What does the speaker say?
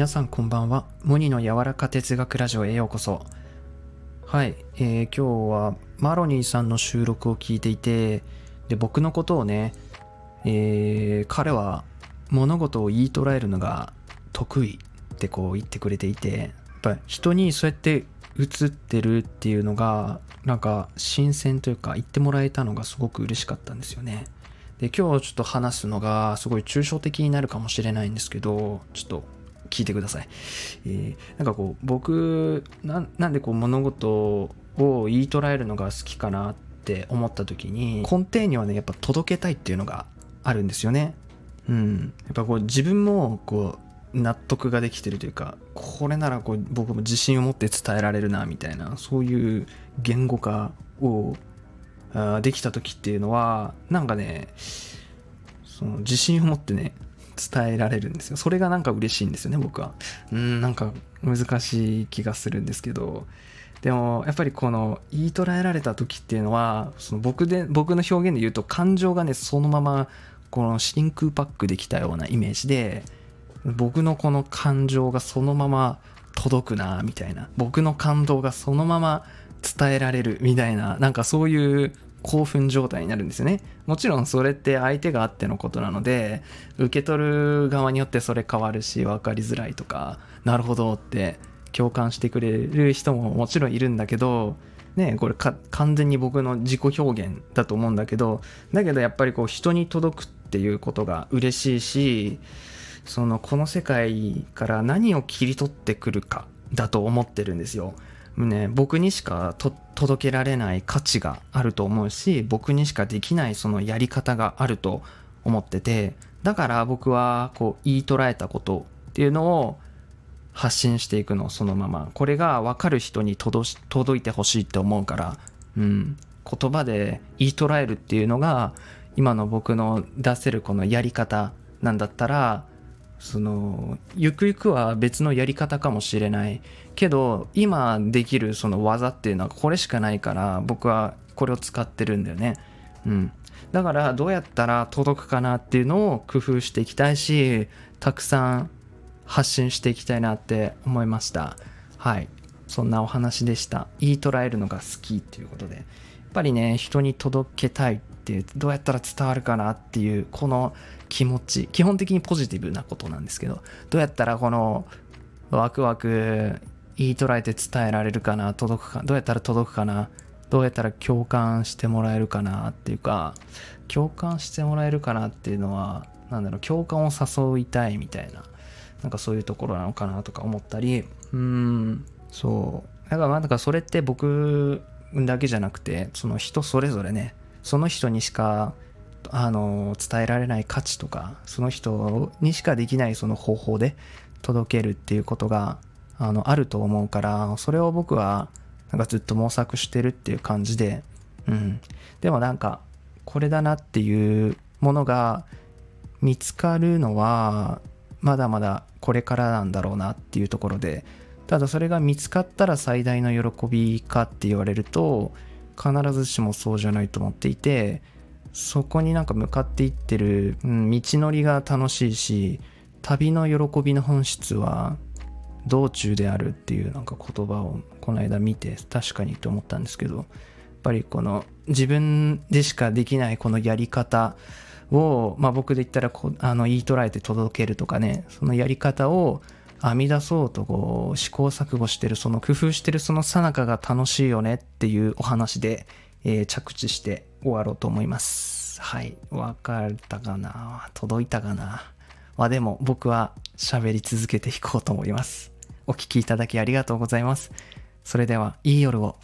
皆さんこんばんは。モニの柔らか哲学ラジオへようこそ。はい、えー、今日はマロニーさんの収録を聞いていて、で、僕のことをね、えー、彼は物事を言い捉えるのが得意ってこう言ってくれていて、やっぱ人にそうやって映ってるっていうのが、なんか新鮮というか言ってもらえたのがすごく嬉しかったんですよね。で、今日ちょっと話すのがすごい抽象的になるかもしれないんですけど、ちょっと聞いてください。えー、なんかこう、僕な、なんでこう物事を言い捉えるのが好きかなって思った時に、根底にはね、やっぱ届けたいっていうのがあるんですよね。うん。やっぱこう自分もこう、納得ができてるというか、これならこう僕も自信を持って伝えられるな、みたいな、そういう言語化をあできた時っていうのはなんかねその自信を持ってね伝えられるんですよ。それがなんか嬉しいんですよね僕は。うんなんか難しい気がするんですけど。でもやっぱりこの言い捉えられた時っていうのはその僕で僕の表現で言うと感情がねそのままこの真空パックできたようなイメージで僕のこの感情がそのまま届くなみたいな。僕の感動がそのまま伝えられるみたいななんかそういう興奮状態になるんですよねもちろんそれって相手があってのことなので受け取る側によってそれ変わるし分かりづらいとかなるほどって共感してくれる人ももちろんいるんだけどねこれ完全に僕の自己表現だと思うんだけどだけどやっぱりこう人に届くっていうことが嬉しいしそのこの世界から何を切り取ってくるかだと思ってるんですよ。ね、僕にしか届けられない価値があると思うし僕にしかできないそのやり方があると思っててだから僕はこう言い捉えたことっていうのを発信していくのそのまま。これが分かる人に届いてほしいって思うから、うん、言葉で言い捉えるっていうのが今の僕の出せるこのやり方なんだったらそのゆくゆくは別のやり方かもしれないけど今できるその技っていうのはこれしかないから僕はこれを使ってるんだよね。うん。だからどうやったら届くかなっていうのを工夫していきたいしたくさん発信していきたいなって思いました。はい。そんなお話でした。言い捉えるのが好きっていうことで。やっぱりね人に届けたいっていうどうやったら伝わるかなっていうこの気持ち。基本的にポジティブなことなんですけど。どうやったらこのワクワク言い捉えて伝えられるかな届くかどうやったら届くかなどうやったら共感してもらえるかなっていうか共感してもらえるかなっていうのは何だろう共感を誘いたいみたいななんかそういうところなのかなとか思ったりうーん。そう。だからまあだかそれって僕だけじゃなくてその人それぞれねその人にしかあの伝えられない価値とかその人にしかできないその方法で届けるっていうことがあのあると思うからそれを僕はなんかずっと模索してるっていう感じでうん。でもなんかこれだなっていうものが見つかるのはまだまだこれからなんだろうなっていうところでただそれが見つかったら最大の喜びかって言われると必ずしもそうじゃないと思っていてそこになんか向かっていってる、うん、道のりが楽しいし旅の喜びの本質は道中であるっていうなんか言葉をこの間見て確かにと思ったんですけどやっぱりこの自分でしかできないこのやり方を、まあ、僕で言ったらこあの言い捉えて届けるとかねそのやり方を編み出そうとこう試行錯誤してるその工夫してるそのさなかが楽しいよねっていうお話で、えー、着地して終わろうと思います。はい。わかったかな？届いたかな？まあでも僕は喋り続けていこうと思います。お聴きいただきありがとうございます。それでは、いい夜を。